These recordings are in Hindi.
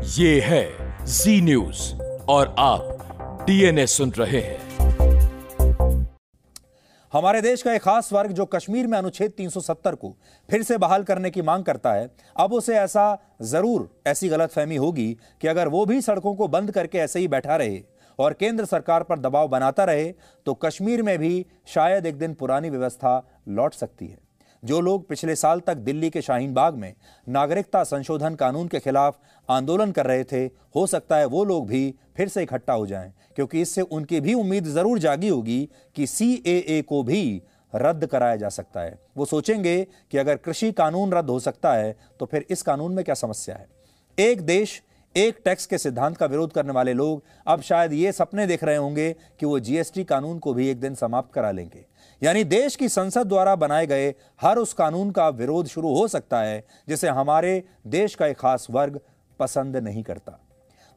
ये है जी न्यूज़ और आप डीएनए सुन रहे हैं। हमारे देश का एक खास वर्ग जो कश्मीर में अनुच्छेद 370 को फिर से बहाल करने की मांग करता है, अब उसे ऐसा ज़रूर ऐसी गलतफहमी होगी कि अगर वो भी सड़कों को बंद करके ऐसे ही बैठा रहे और केंद्र सरकार पर दबाव बनाता रहे तो कश्मीर में भी शायद एक दिन पुरानी व्यवस्था लौट सकती है। जो लोग पिछले साल तक दिल्ली के शाहीन बाग में नागरिकता संशोधन कानून के खिलाफ आंदोलन कर रहे थे, हो सकता है वो लोग भी फिर से इकट्ठा हो जाएँ, क्योंकि इससे उनकी भी उम्मीद ज़रूर जागी होगी कि CAA को भी रद्द कराया जा सकता है। वो सोचेंगे कि अगर कृषि कानून रद्द हो सकता है तो फिर इस कानून में क्या समस्या है? एक देश, एक टैक्स के सिद्धांत का विरोध करने वाले लोग अब शायद ये सपने देख रहे होंगे कि वो जीएसटी कानून को भी एक दिन समाप्त करा लेंगे। यानी देश की संसद द्वारा बनाए गए हर उस कानून का विरोध शुरू हो सकता है, जिसे हमारे देश का एक खास वर्ग पसंद नहीं करता।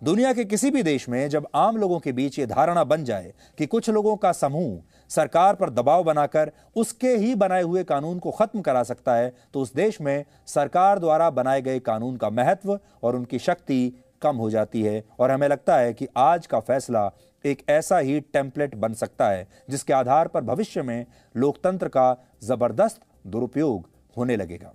दुनिया के किसी भी देश में जब आम लोगों के बीच ये धारणा बन जाए कि कुछ लोगों का समूह सरकार पर दबाव बनाकर उसके ही बनाए हुए कानून को खत्म करा सकता है तो उस देश में सरकार द्वारा बनाए गए कानून का महत्व और उनकी शक्ति कम हो जाती है और हमें लगता है कि आज का फैसला एक ऐसा ही टेम्पलेट बन सकता है, जिसके आधार पर भविष्य में लोकतंत्र का ज़बरदस्त दुरुपयोग होने लगेगा।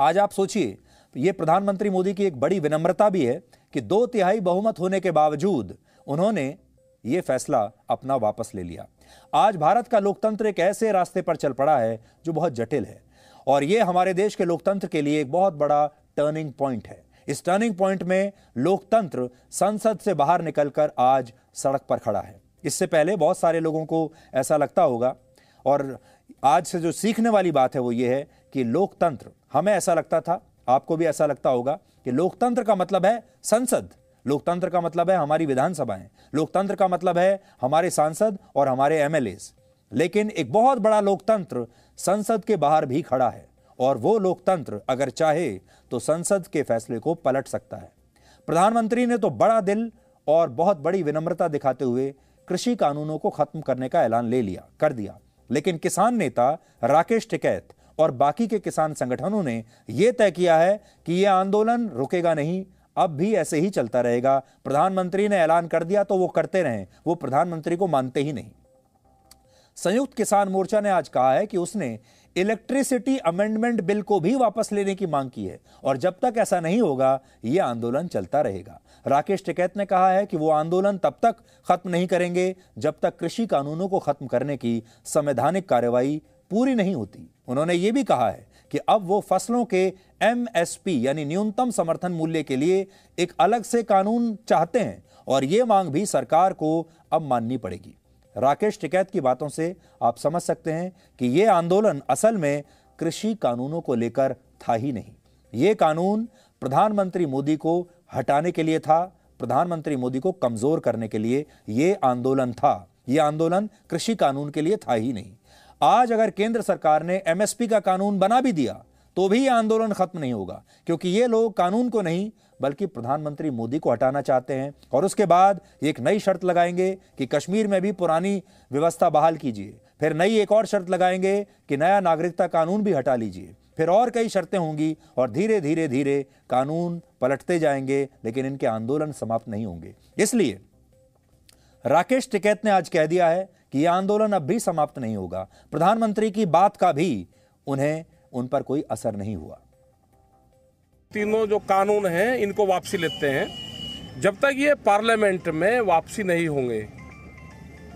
आज आप सोचिए ये प्रधानमंत्री मोदी की एक बड़ी विनम्रता भी है कि दो तिहाई बहुमत होने के बावजूद उन्होंने ये फैसला अपना वापस ले लिया। आज भारत का लोकतंत्र एक ऐसे रास्ते पर चल पड़ा है जो बहुत जटिल है और ये हमारे देश के लोकतंत्र के लिए एक बहुत बड़ा टर्निंग पॉइंट है। इस टर्निंग पॉइंट में लोकतंत्र संसद से बाहर निकलकर आज सड़क पर खड़ा है। इससे पहले बहुत सारे लोगों को ऐसा लगता होगा और आज से जो सीखने वाली बात है वो ये है कि लोकतंत्र, हमें ऐसा लगता था आपको भी ऐसा लगता होगा कि लोकतंत्र का मतलब है संसद। लोकतंत्र का मतलब है हमारी विधानसभाएँ। लोकतंत्र का मतलब है हमारे सांसद और हमारे एमएलए लेकिन एक बहुत बड़ा लोकतंत्र संसद के बाहर भी खड़ा है और वो लोकतंत्र अगर चाहे तो संसद के फैसले को पलट सकता है। प्रधानमंत्री ने तो बड़ा दिल और बहुत बड़ी विनम्रता दिखाते हुए कृषि कानूनों को खत्म करने का ऐलान ले लिया, कर दिया। लेकिन किसान नेता राकेश टिकैत और बाकी के किसान संगठनों ने यह तय किया है कि यह आंदोलन रुकेगा नहीं, अब भी ऐसे ही चलता रहेगा। प्रधानमंत्री ने ऐलान कर दिया तो वो करते रहें, वो प्रधानमंत्री को मानते ही नहीं। संयुक्त किसान मोर्चा ने आज कहा है कि उसने इलेक्ट्रिसिटी अमेंडमेंट बिल को भी वापस लेने की मांग की है और जब तक ऐसा नहीं होगा, यह आंदोलन चलता रहेगा। राकेश टिकैत ने कहा है कि वो आंदोलन तब तक खत्म नहीं करेंगे जब तक कृषि कानूनों को खत्म करने की संवैधानिक कार्रवाई पूरी नहीं होती। उन्होंने ये भी कहा है कि अब वो फ़सलों के एमएसपी यानी न्यूनतम समर्थन मूल्य के लिए एक अलग से कानून चाहते हैं और ये मांग भी सरकार को अब माननी पड़ेगी। राकेश टिकैत की बातों से आप समझ सकते हैं कि ये आंदोलन असल में कृषि कानूनों को लेकर था ही नहीं। ये कानून प्रधानमंत्री मोदी को हटाने के लिए था, प्रधानमंत्री मोदी को कमज़ोर करने के लिए यह आंदोलन था। ये आंदोलन कृषि कानून के लिए था ही नहीं। आज अगर केंद्र सरकार ने एमएसपी का कानून बना भी दिया तो भी आंदोलन खत्म नहीं होगा। क्योंकि ये लोग कानून को नहीं, बल्कि प्रधानमंत्री मोदी को हटाना चाहते हैं। और उसके बाद एक नई शर्त लगाएँगे कि कश्मीर में भी पुरानी व्यवस्था बहाल कीजिए। फिर नई एक और शर्त लगाएँगे कि नया नागरिकता कानून भी हटा लीजिए। फिर और कई शर्तें होंगी और धीरे धीरे धीरे कानून पलटते जाएँगे, लेकिन इनके आंदोलन समाप्त नहीं होंगे। इसलिए राकेश टिकैत ने आज कह दिया है कि यह आंदोलन अब भी समाप्त नहीं होगा। प्रधानमंत्री की बात का भी उन्हें, उन पर कोई असर नहीं हुआ। तीनों जो कानून हैं, इनको वापसी लेते हैं। जब तक ये पार्लियामेंट में वापसी नहीं होंगे,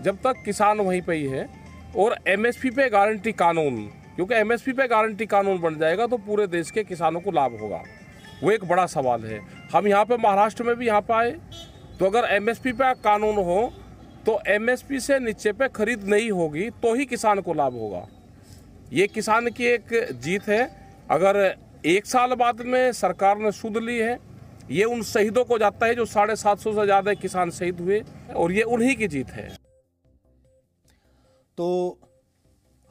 जब तक किसान वहीं पे ही है और एमएसपी पे गारंटी कानून, क्योंकि एमएसपी पे गारंटी कानून बन जाएगा तो पूरे देश के किसानों को लाभ होगा। वो एक बड़ा सवाल है। हम यहाँ पे महाराष्ट्र में भी यहाँ पे आए तो अगर एमएसपी पे कानून हो तो एमएसपी से नीचे पे खरीद नहीं होगी तो ही किसान को लाभ होगा। ये किसान की एक जीत है। अगर एक साल बाद में सरकार ने सुध ली है, ये उन शहीदों को जाता है जो साढ़े सात सौ से ज़्यादा किसान शहीद हुए, और ये उन्हीं की जीत है। तो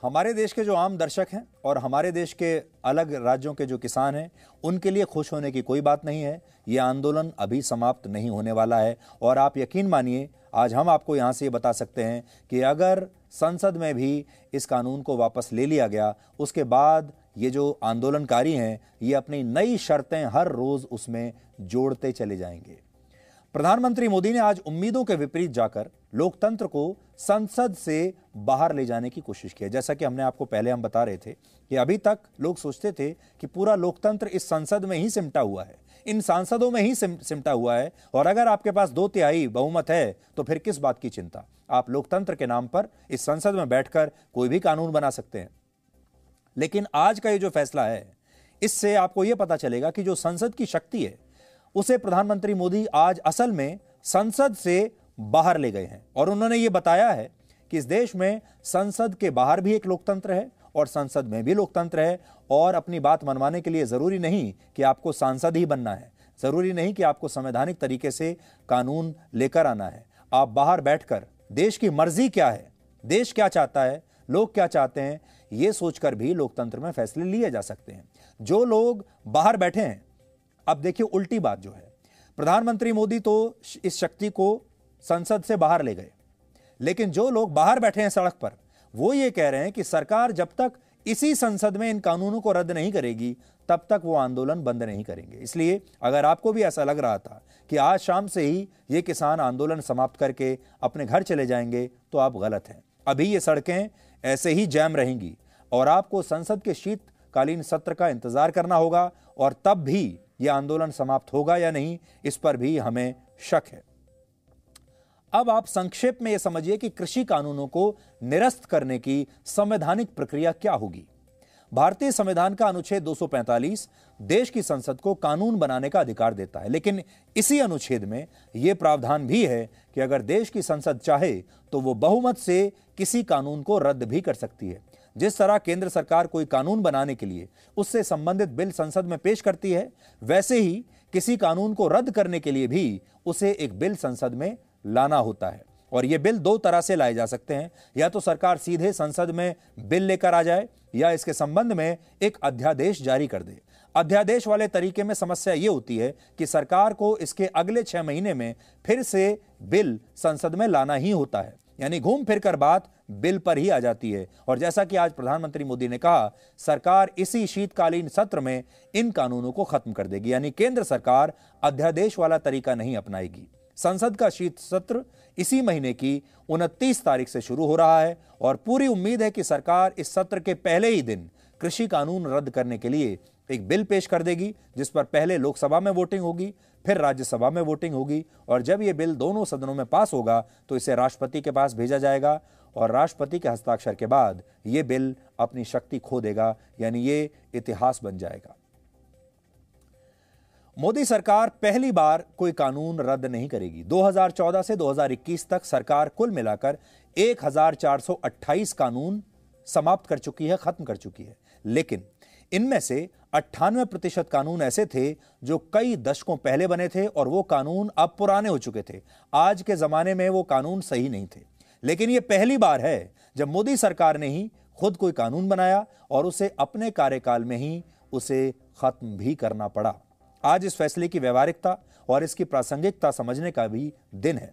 हमारे देश के जो आम दर्शक हैं और हमारे देश के अलग राज्यों के जो किसान हैं, उनके लिए खुश होने की कोई बात नहीं है। ये आंदोलन अभी समाप्त नहीं होने वाला है। और आप यकीन मानिए आज हम आपको यहाँ से ये बता सकते हैं कि अगर संसद में भी इस कानून को वापस ले लिया गया, उसके बाद ये जो आंदोलनकारी हैं, ये अपनी नई शर्तें हर रोज उसमें जोड़ते चले जाएँगे। प्रधानमंत्री मोदी ने आज उम्मीदों के विपरीत जाकर लोकतंत्र को संसद से बाहर ले जाने की कोशिश की जैसा कि हमने आपको पहले हम बता रहे थे कि अभी तक लोग सोचते थे कि पूरा लोकतंत्र इस संसद में ही सिमटा हुआ है। इन सांसदों में ही सिम, सिमटा हुआ है। और अगर आपके पास दो तिहाई बहुमत है तो फिर किस बात की चिंता? आप लोकतंत्र के नाम पर इस संसद में बैठकर कोई भी कानून बना सकते हैं। लेकिन आज का ये जो फैसला है इससे आपको यह पता चलेगा कि जो संसद की शक्ति है उसे प्रधानमंत्री मोदी आज असल में संसद से बाहर ले गए हैं। और उन्होंने ये बताया है कि इस देश में संसद के बाहर भी एक लोकतंत्र है और संसद में भी लोकतंत्र है और अपनी बात मनवाने के लिए ज़रूरी नहीं कि आपको सांसद ही बनना है। ज़रूरी नहीं कि आपको संवैधानिक तरीके से कानून लेकर आना है। आप बाहर बैठकर, देश की मर्ज़ी क्या है? देश क्या चाहता है? लोग क्या चाहते हैं? ये सोचकर भी लोकतंत्र में फैसले लिए जा सकते हैं। जो लोग बाहर बैठे हैं, अब देखिए उल्टी बात जो है। प्रधानमंत्री मोदी तो इस शक्ति को संसद से बाहर ले गए। लेकिन जो लोग बाहर बैठे हैं सड़क पर वो ये कह रहे हैं कि सरकार जब तक इसी संसद में इन कानूनों को रद्द नहीं करेगी, तब तक वो आंदोलन बंद नहीं करेंगे। इसलिए अगर आपको भी ऐसा लग रहा था कि आज शाम से ही ये किसान आंदोलन समाप्त करके अपने घर चले जाएँगे तो आप गलत हैं। अभी ये सड़कें ऐसे ही जैम रहेंगी और आपको संसद के शीतकालीन सत्र का इंतज़ार करना होगा और तब भी यह आंदोलन समाप्त होगा या नहीं, इस पर भी हमें शक है। अब आप संक्षेप में यह समझिए कि कृषि कानूनों को निरस्त करने की संवैधानिक प्रक्रिया क्या होगी। भारतीय संविधान का अनुच्छेद 245 देश की संसद को कानून बनाने का अधिकार देता है, लेकिन इसी अनुच्छेद में यह प्रावधान भी है कि अगर देश की संसद चाहे तो वो बहुमत से किसी कानून को रद्द भी कर सकती है। जिस तरह केंद्र सरकार कोई कानून बनाने के लिए उससे संबंधित बिल संसद में पेश करती है, वैसे ही किसी कानून को रद्द करने के लिए भी उसे एक बिल संसद में लाना होता है। और ये बिल दो तरह से लाए जा सकते हैं। या तो सरकार सीधे संसद में बिल लेकर आ जाए, या इसके संबंध में एक अध्यादेश जारी कर दे। अध्यादेश वाले तरीके में समस्या ये होती है कि सरकार को इसके अगले छह महीने में फिर से बिल संसद में लाना ही होता है। यानी घूम फिर कर बात बिल पर ही आ जाती है। और जैसा कि आज प्रधानमंत्री मोदी ने कहा, सरकार इसी शीतकालीन सत्र में इन कानूनों को खत्म कर देगी। यानी केंद्र सरकार अध्यादेश वाला तरीका नहीं अपनाएगी। संसद का शीत सत्र इसी महीने की 29 तारीख से शुरू हो रहा है और पूरी उम्मीद है कि सरकार इस सत्र के पहले ही दिन कृषि कानून रद्द करने के लिए एक बिल पेश कर देगी, जिस पर पहले लोकसभा में वोटिंग होगी, फिर राज्यसभा में वोटिंग होगी और जब यह बिल दोनों सदनों में पास होगा तो इसे राष्ट्रपति के पास भेजा जाएगा और राष्ट्रपति के हस्ताक्षर के बाद यह बिल अपनी शक्ति खो देगा, यानी ये इतिहास बन जाएगा। मोदी सरकार पहली बार कोई कानून रद्द नहीं करेगी। 2014 से 2021 तक सरकार कुल मिलाकर 1428 कानून समाप्त कर चुकी है, खत्म कर चुकी है। लेकिन इनमें से अट्ठानवे प्रतिशत कानून ऐसे थे जो कई दशकों पहले बने थे और वो कानून अब पुराने हो चुके थे। आज के जमाने में वो कानून सही नहीं थे। लेकिन ये पहली बार है जब मोदी सरकार ने ही खुद कोई कानून बनाया और उसे अपने कार्यकाल में ही उसे खत्म भी करना पड़ा। आज इस फैसले की व्यवहारिकता और इसकी प्रासंगिकता समझने का भी दिन है।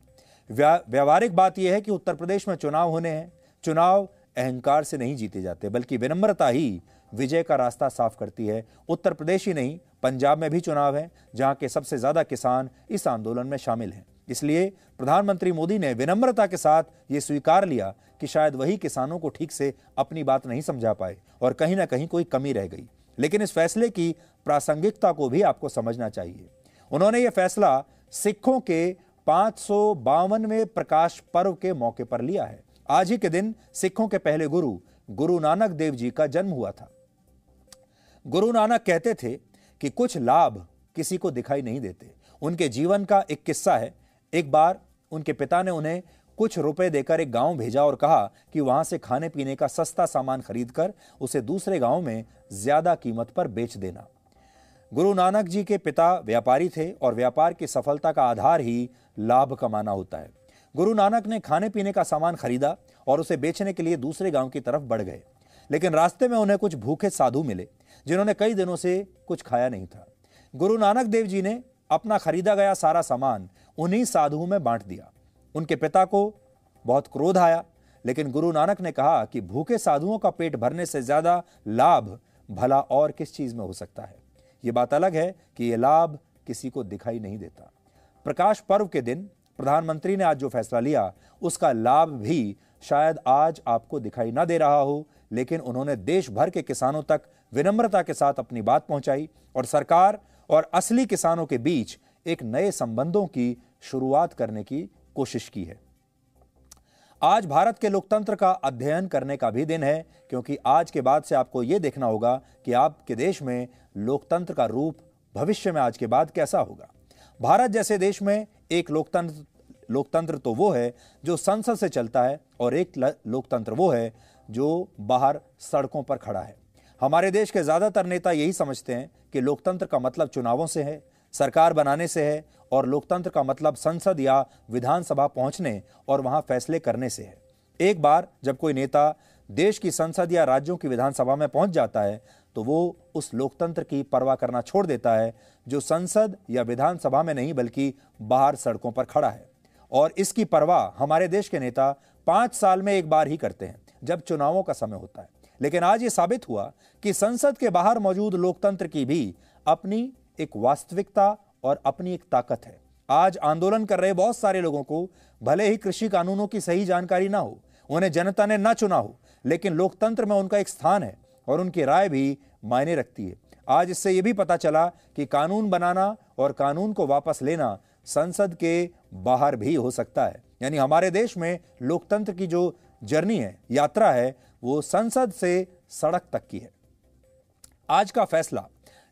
व्यवहारिक बात यह है कि उत्तर प्रदेश में चुनाव होने हैं। चुनाव अहंकार से नहीं जीते जाते, बल्कि विनम्रता ही विजय का रास्ता साफ़ करती है। उत्तर प्रदेश ही नहीं, पंजाब में भी चुनाव है, जहाँ के सबसे ज़्यादा किसान इस आंदोलन में शामिल हैं। इसलिए प्रधानमंत्री मोदी ने विनम्रता के साथ ये स्वीकार लिया कि शायद वही किसानों को ठीक से अपनी बात नहीं समझा पाए और कहीं ना कहीं कोई कमी रह गई। लेकिन इस फैसले की प्रासंगिकता को भी आपको समझना चाहिए। उन्होंने यह फैसला सिखों के पाँच सौ प्रकाश पर्व के मौके पर लिया है। आज ही के दिन सिखों के पहले गुरु गुरु नानक देव जी का जन्म हुआ था। गुरु नानक कहते थे कि कुछ लाभ किसी को दिखाई नहीं देते। उनके जीवन का एक किस्सा है। एक बार उनके पिता ने उन्हें कुछ रुपए देकर एक गाँव भेजा और कहा कि वहाँ से खाने पीने का सस्ता सामान खरीदकर उसे दूसरे गाँव में ज़्यादा कीमत पर बेच देना। गुरु नानक जी के पिता व्यापारी थे और व्यापार की सफलता का आधार ही लाभ कमाना होता है। गुरु नानक ने खाने पीने का सामान खरीदा और उसे बेचने के लिए दूसरे गाँव की तरफ़ बढ़ गए। लेकिन रास्ते में उन्हें कुछ भूखे साधु मिले, जिन्होंने कई दिनों से कुछ खाया नहीं था। गुरु नानक देव जी ने अपना खरीदा गया सारा सामान उन्हीं साधुओं में बांट दिया। उनके पिता को बहुत क्रोध आया, लेकिन गुरु नानक ने कहा कि भूखे साधुओं का पेट भरने से ज़्यादा लाभ भला और किस चीज़ में हो सकता है। ये बात अलग है कि ये लाभ किसी को दिखाई नहीं देता। प्रकाश पर्व के दिन प्रधानमंत्री ने आज जो फैसला लिया, उसका लाभ भी शायद आज आपको दिखाई ना दे रहा हो, लेकिन उन्होंने देश भर के किसानों तक विनम्रता के साथ अपनी बात पहुंचाई और सरकार और असली किसानों के बीच एक नए संबंधों की शुरुआत करने की कोशिश की है। आज भारत के लोकतंत्र का अध्ययन करने का भी दिन है, क्योंकि आज के बाद से आपको यह देखना होगा कि आपके देश में लोकतंत्र का रूप भविष्य में आज के बाद कैसा होगा। भारत जैसे देश में एक लोकतंत्र लोकतंत्र तो वो है जो संसद से चलता है और एक लोकतंत्र वो है जो बाहर सड़कों पर खड़ा है। हमारे देश के ज़्यादातर नेता यही समझते हैं कि लोकतंत्र का मतलब चुनावों से है, सरकार बनाने से है और लोकतंत्र का मतलब संसद या विधानसभा पहुँचने और वहाँ फैसले करने से है। एक बार जब कोई नेता देश की संसद या राज्यों की विधानसभा में पहुँच जाता है तो वो उस लोकतंत्र की परवाह करना छोड़ देता है, जो संसद या विधानसभा में नहीं, बल्कि बाहर सड़कों पर खड़ा है। और इसकी परवाह हमारे देश के नेता पाँच साल में एक बार ही करते हैं, जब चुनावों का समय होता है। लेकिन आज ये साबित हुआ कि संसद के बाहर मौजूद लोकतंत्र की भी अपनी एक वास्तविकता और अपनी एक ताकत है। आज आंदोलन कर रहे बहुत सारे लोगों को भले ही कृषि कानूनों की सही जानकारी ना हो, उन्हें जनता ने ना चुना हो, लेकिन लोकतंत्र में उनका एक स्थान है और उनकी राय भी मायने रखती है। आज इससे यह भी पता चला कि कानून बनाना और कानून को वापस लेना संसद के बाहर भी हो सकता है। यानी हमारे देश में लोकतंत्र की जो जर्नी है, यात्रा है, वो संसद से सड़क तक की है। आज का फैसला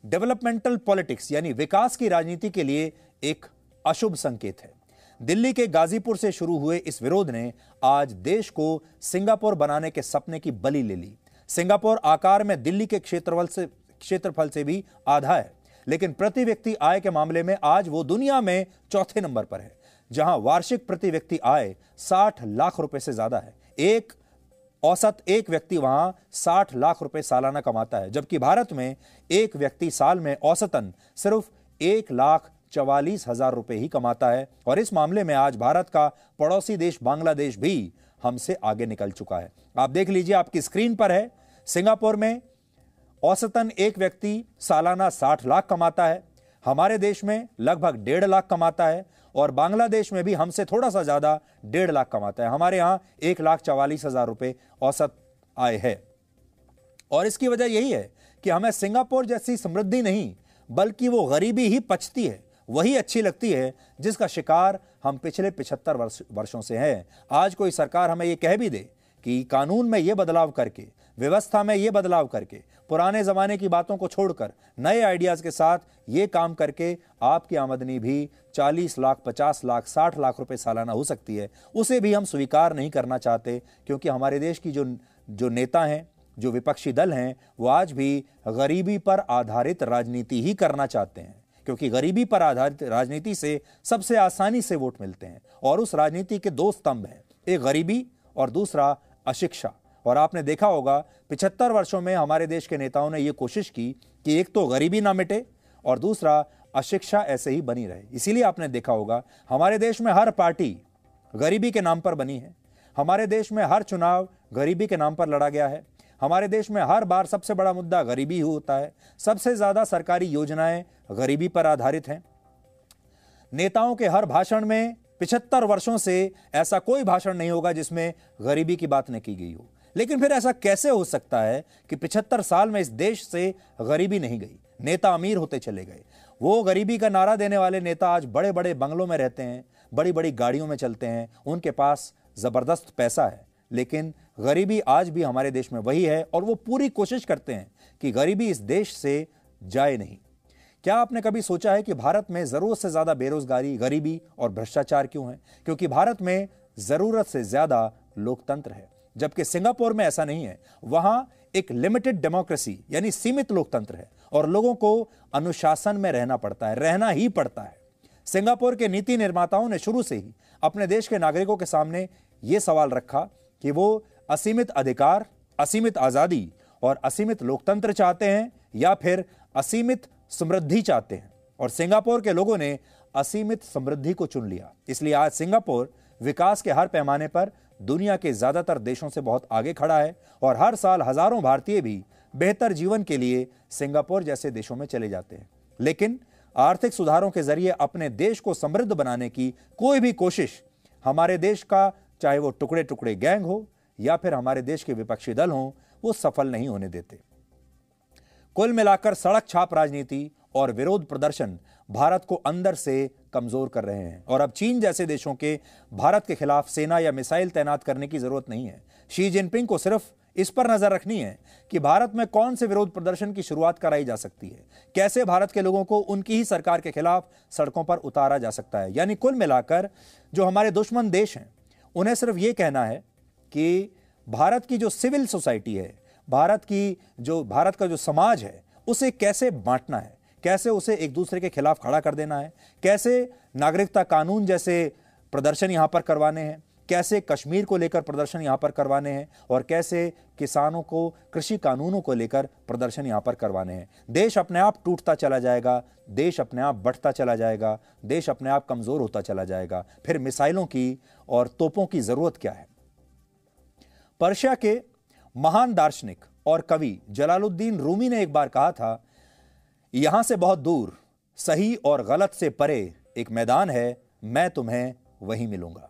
डेवलपमेंटल पॉलिटिक्स, यानी विकास की राजनीति के लिए एक अशुभ संकेत है। दिल्ली के गाजीपुर से शुरू हुए इस विरोध ने आज देश को सिंगापुर बनाने के सपने की बलि ले ली। सिंगापुर आकार में दिल्ली के क्षेत्रफल से क्षेत्रफल से भी आधा है, लेकिन प्रति व्यक्ति आय के मामले में आज वो दुनिया में चौथे नंबर पर है, जहाँ वार्षिक प्रति व्यक्ति आय 60 लाख रुपए से ज़्यादा है। एक औसत एक व्यक्ति वहाँ 60 लाख रुपए सालाना कमाता है, जबकि भारत में एक व्यक्ति साल में औसतन सिर्फ़ एक लाख चवालीस हज़ार रुपए ही कमाता है। और इस मामले में आज भारत का पड़ोसी देश बांग्लादेश भी हमसे आगे निकल चुका है। आप देख लीजिए, आपकी स्क्रीन पर है, सिंगापुर में औसतन एक व्यक्ति सालाना साठ लाख कमाता है, हमारे देश में लगभग डेढ़ लाख कमाता है और बांग्लादेश में भी हमसे थोड़ा सा ज़्यादा डेढ़ लाख कमाता है। हमारे यहाँ एक लाख चवालीस हज़ार रुपए औसत आय है। और इसकी वजह यही है कि हमें सिंगापुर जैसी समृद्धि नहीं, बल्कि वो गरीबी ही पचती है। वही अच्छी लगती है, जिसका शिकार हम पिछले पिछहत्तर वर्ष, वर्षों से हैं। आज कोई सरकार हमें यह कह भी दे कि कानून में यह बदलाव करके व्यवस्था में ये बदलाव करके, पुराने जमाने की बातों को छोड़कर, नए आइडियाज़ के साथ ये काम करके आपकी आमदनी भी 40 लाख 50 लाख 60 लाख रुपए सालाना हो सकती है। उसे भी हम स्वीकार नहीं करना चाहते, क्योंकि हमारे देश की जो जो नेता हैं, जो विपक्षी दल हैं, वो आज भी गरीबी पर आधारित राजनीति ही करना चाहते हैं। क्योंकि गरीबी पर आधारित राजनीति से सबसे आसानी से वोट मिलते हैं। और उस राजनीति के दो स्तंभ हैं, एक गरीबी और दूसरा अशिक्षा। और आपने देखा होगा, पिछहत्तर वर्षों में हमारे देश के नेताओं ने यह कोशिश की कि एक तो गरीबी ना मिटे और दूसरा, अशिक्षा ऐसे ही बनी रहे। इसीलिए आपने देखा होगा, हमारे देश में हर पार्टी गरीबी के नाम पर बनी है। हमारे देश में हर चुनाव गरीबी के नाम पर लड़ा गया है। हमारे देश में हर बार सबसे बड़ा मुद्दा गरीबी ही होता है। सबसे ज़्यादा सरकारी योजनाएँ गरीबी पर आधारित हैं। नेताओं के हर भाषण में पिछहत्तर वर्षों से ऐसा कोई भाषण नहीं होगा जिसमें गरीबी की बात न की गई हो। लेकिन फिर ऐसा कैसे हो सकता है कि पिछहत्तर साल में इस देश से गरीबी नहीं गई? नेता अमीर होते चले गए। वो गरीबी का नारा देने वाले नेता आज बड़े बड़े बंगलों में रहते हैं बड़ी बड़ी गाड़ियों में चलते हैं, उनके पास ज़बरदस्त पैसा है। लेकिन गरीबी आज भी हमारे देश में वही है और वो पूरी कोशिश करते हैं कि गरीबी इस देश से जाए नहीं। क्या आपने कभी सोचा है कि भारत में ज़रूरत से ज़्यादा बेरोजगारी, गरीबी और भ्रष्टाचार क्यों है? क्योंकि भारत में ज़रूरत से ज़्यादा लोकतंत्र है। जबकि सिंगापुर में ऐसा नहीं है। वहाँ एक लिमिटेड डेमोक्रेसी यानी सीमित लोकतंत्र है और लोगों को अनुशासन में रहना पड़ता है, रहना ही पड़ता है। सिंगापुर के नीति निर्माताओं ने शुरू से ही अपने देश के नागरिकों के सामने यह सवाल रखा कि वो असीमित अधिकार, असीमित आज़ादी और असीमित लोकतंत्र चाहते हैं या फिर असीमित समृद्धि चाहते हैं। और सिंगापुर के लोगों ने असीमित समृद्धि को चुन लिया। इसलिए आज सिंगापुर विकास के हर पैमाने पर दुनिया के ज़्यादातर देशों से बहुत आगे खड़ा है और हर साल हज़ारों भारतीय भी बेहतर जीवन के लिए सिंगापुर जैसे देशों में चले जाते हैं। लेकिन आर्थिक सुधारों के ज़रिए अपने देश को समृद्ध बनाने की कोई भी कोशिश हमारे देश का, चाहे वो टुकड़े टुकड़े गैंग हो या फिर हमारे देश के विपक्षी दल हों, वो सफल नहीं होने देते। कुल मिलाकर सड़क छाप राजनीति और विरोध प्रदर्शन भारत को अंदर से कमज़ोर कर रहे हैं। और अब चीन जैसे देशों के भारत के खिलाफ सेना या मिसाइल तैनात करने की ज़रूरत नहीं है। शी जिनपिंग को सिर्फ़ इस पर नज़र रखनी है कि भारत में कौन से विरोध प्रदर्शन की शुरुआत कराई जा सकती है। कैसे भारत के लोगों को उनकी ही सरकार के खिलाफ सड़कों पर उतारा जा सकता है। यानी कुल मिलाकर जो हमारे दुश्मन देश हैं, उन्हें सिर्फ़ यह कहना है कि भारत की जो सिविल सोसाइटी है, भारत की जो, भारत का जो समाज है, उसे कैसे बांटना है? कैसे उसे एक दूसरे के खिलाफ खड़ा कर देना है? कैसे नागरिकता कानून जैसे प्रदर्शन यहाँ पर करवाने हैं? कैसे कश्मीर को लेकर प्रदर्शन यहाँ पर करवाने हैं? और कैसे किसानों को, कृषि कानूनों को लेकर प्रदर्शन यहाँ पर करवाने हैं? देश अपने आप टूटता चला जाएगा, देश अपने आप बढ़ता चला जाएगा, देश अपने आप कमज़ोर होता चला जाएगा। फिर मिसाइलों की और तोपों की ज़रूरत क्या है? पर्शिया के महान दार्शनिक और कवि जलालुद्दीन रूमी ने एक बार कहा था यहाँ से बहुत दूर, सही और गलत से परे एक मैदान है, मैं तुम्हें वहीं मिलूँगा।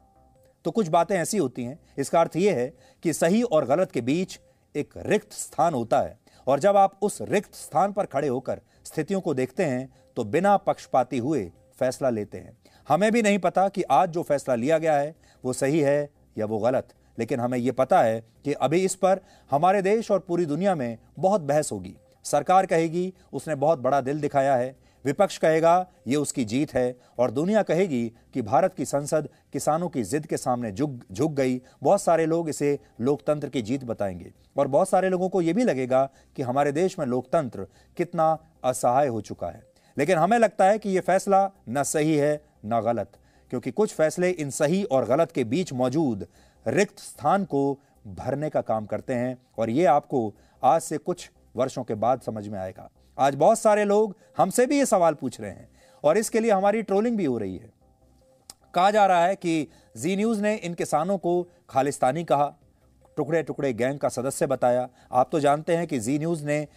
तो कुछ बातें ऐसी होती हैं, इसका अर्थ यह है कि सही और गलत के बीच एक रिक्त स्थान होता है, और जब आप उस रिक्त स्थान पर खड़े होकर स्थितियों को देखते हैं तो बिना पक्षपाती हुए फैसला लेते हैं। हमें भी नहीं पता कि आज जो फैसला लिया गया है, वो सही है या वो गलत, लेकिन हमें यह पता है कि अभी इस पर हमारे देश और पूरी दुनिया में बहुत बहस होगी। सरकार कहेगी, उसने बहुत बड़ा दिल दिखाया है। विपक्ष कहेगा, ये उसकी जीत है। और दुनिया कहेगी कि भारत की संसद किसानों की जिद के सामने झुक झुक गई। बहुत सारे लोग इसे लोकतंत्र की जीत बताएँगे। और बहुत सारे लोगों को ये भी लगेगा कि हमारे देश में लोकतंत्र कितना असहाय हो चुका है। लेकिन हमें लगता है कि ये फैसला न सही है, न गलत। क्योंकि कुछ फैसले इन सही और गलत के बीच मौजूद रिक्त स्थान को भरने का काम करते हैं। और ये आपको आज से कुछ वर्षों के बाद समझ में आएगा। आज बहुत सारे लोग हमसे भी ये सवाल पूछ रहे हैं और इसके लिए हमारी ट्रोलिंग भी हो रही है। कहा जा रहा है कि जी न्यूज़ ने इन किसानों को खालिस्तानी कहा टुकड़े टुकड़े गैंग का सदस्य बताया। आप तो जानते हैं कि जी न्यूज़ ने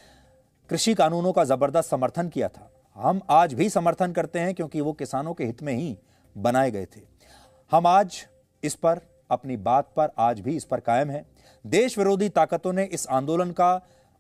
कृषि कानूनों का ज़बरदस्त समर्थन किया था। हम आज भी समर्थन करते हैं क्योंकि वो किसानों के हित में ही बनाए गए थे। हम आज इस पर, अपनी बात पर आज भी इस पर कायम है। देश विरोधी ताकतों ने इस आंदोलन का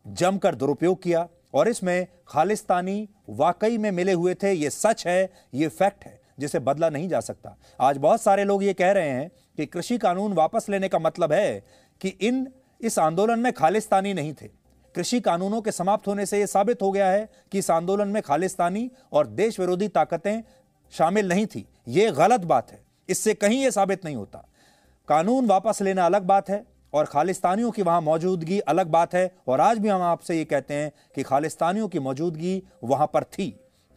जमकर दुरुपयोग किया और इसमें खालिस्तानी वाकई में मिले हुए थे। ये सच है, ये फैक्ट है, जिसे बदला नहीं जा सकता। आज बहुत सारे लोग ये कह रहे हैं कि कृषि कानून वापस लेने का मतलब है कि इन, इस आंदोलन में खालिस्तानी नहीं थे। कृषि कानूनों के समाप्त होने से यह साबित हो गया है कि इस आंदोलन में खालिस्तानी और देश विरोधी ताकतें शामिल नहीं थी। यह गलत बात है। इससे कहीं यह साबित नहीं होता। कानून वापस लेना अलग बात है और खालिस्तानियों की वहाँ मौजूदगी अलग बात है। और आज भी हम आपसे ये कहते हैं कि खालिस्तानियों की मौजूदगी वहाँ पर थी।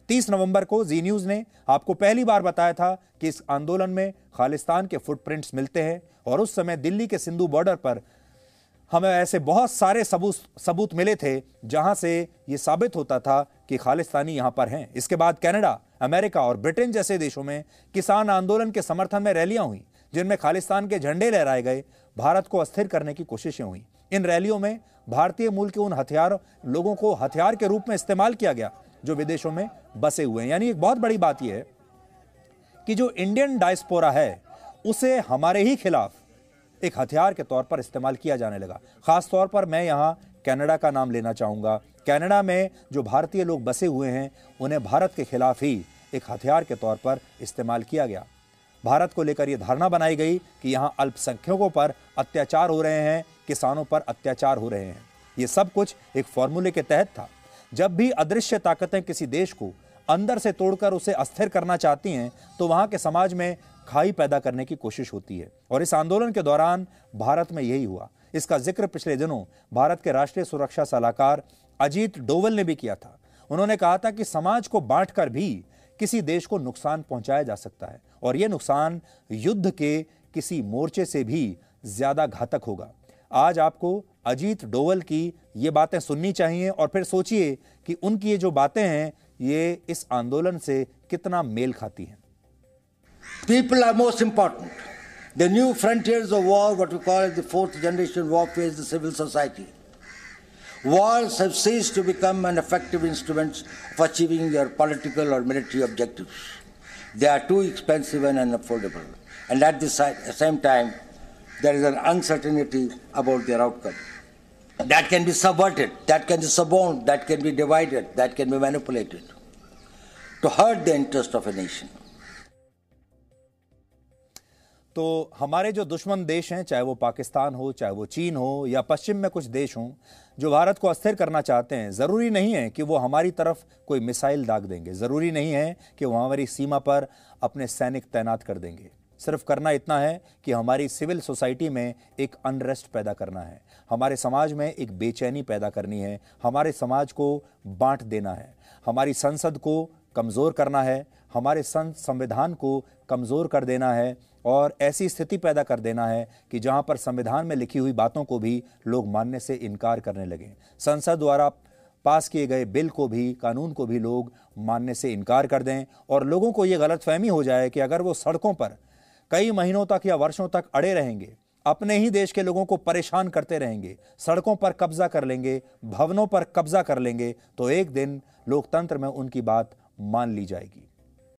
30 नवंबर को जी न्यूज़ ने आपको पहली बार बताया था कि इस आंदोलन में खालिस्तान के फुटप्रिंट्स मिलते हैं और उस समय दिल्ली के सिंधु बॉर्डर पर हमें ऐसे बहुत सारे सबूत सबूत मिले थे जहाँ से ये साबित होता था कि खालिस्तानी यहाँ पर हैं। इसके बाद कनाडा, अमेरिका और ब्रिटेन जैसे देशों में किसान आंदोलन के समर्थन में रैलियाँ हुई, जिनमें खालिस्तान के झंडे लहराए गए भारत को अस्थिर करने की कोशिशें हुई। इन रैलियों में भारतीय मूल के उन हथियार, लोगों को हथियार के रूप में इस्तेमाल किया गया, जो विदेशों में बसे हुए हैं। यानी एक बहुत बड़ी बात यह है कि जो इंडियन डायस्पोरा है, उसे हमारे ही खिलाफ एक हथियार के तौर पर इस्तेमाल किया जाने लगा। खास तौर पर मैं यहाँ कनाडा का नाम लेना चाहूँगा। कनाडा में जो भारतीय लोग बसे हुए हैं, उन्हें भारत के खिलाफ ही एक हथियार के तौर पर इस्तेमाल किया गया। भारत को लेकर यह धारणा बनाई गई कि यहाँ अल्पसंख्यकों पर अत्याचार हो रहे हैं, किसानों पर अत्याचार हो रहे हैं। ये सब कुछ एक फॉर्मूले के तहत था। जब भी अदृश्य ताकतें किसी देश को अंदर से तोड़कर उसे अस्थिर करना चाहती हैं तो वहाँ के समाज में खाई पैदा करने की कोशिश होती है। और इस आंदोलन के दौरान भारत में यही हुआ। इसका ज़िक्र पिछले दिनों भारत के राष्ट्रीय सुरक्षा सलाहकार अजीत डोवल ने भी किया था। उन्होंने कहा था कि समाज को बांटकर भी किसी देश को नुकसान पहुँचाया जा सकता है और यह नुकसान युद्ध के किसी मोर्चे से भी ज़्यादा घातक होगा आज आपको अजीत डोवल की ये बातें सुननी चाहिए और फिर सोचिए कि उनकी ये जो बातें हैं ये इस आंदोलन से कितना मेल खाती हैं People are most important. The new frontiers of war, what we call as the fourth generation warfare, is the. Wars have ceased to become an effective instrument of achieving your political or military objectives. They are too expensive and unaffordable. And at the same time, there is an uncertainty about their outcome. That can be subverted, that can be suborned, that can be divided, that can be manipulated to hurt the interest of a nation. तो हमारे जो दुश्मन देश हैं, चाहे वो पाकिस्तान हो, चाहे वो चीन हो, या पश्चिम में कुछ देश हों, जो भारत को अस्थिर करना चाहते हैं, ज़रूरी नहीं है कि वो हमारी तरफ़ कोई मिसाइल दाग देंगे। ज़रूरी नहीं है कि वो हमारी सीमा पर अपने सैनिक तैनात कर देंगे। सिर्फ़ करना इतना है कि हमारी सिविल सोसाइटी में एक अनरेस्ट पैदा करना है। हमारे समाज में एक बेचैनी पैदा करनी है। हमारे समाज को बांट देना है। हमारी संसद को कमज़ोर करना है। हमारे संविधान को कमज़ोर कर देना है। और ऐसी स्थिति पैदा कर देना है कि जहाँ पर संविधान में लिखी हुई बातों को भी लोग मानने से इनकार करने लगे। संसद द्वारा पास किए गए बिल को भी, कानून को भी लोग मानने से इनकार कर दें और लोगों को ये गलतफहमी हो जाए कि अगर वो सड़कों पर कई महीनों तक या वर्षों तक अड़े रहेंगे, अपने ही देश के लोगों को परेशान करते रहेंगे, सड़कों पर कब्जा कर लेंगे, भवनों पर कब्जा कर लेंगे तो एक दिन लोकतंत्र में उनकी बात मान ली जाएगी।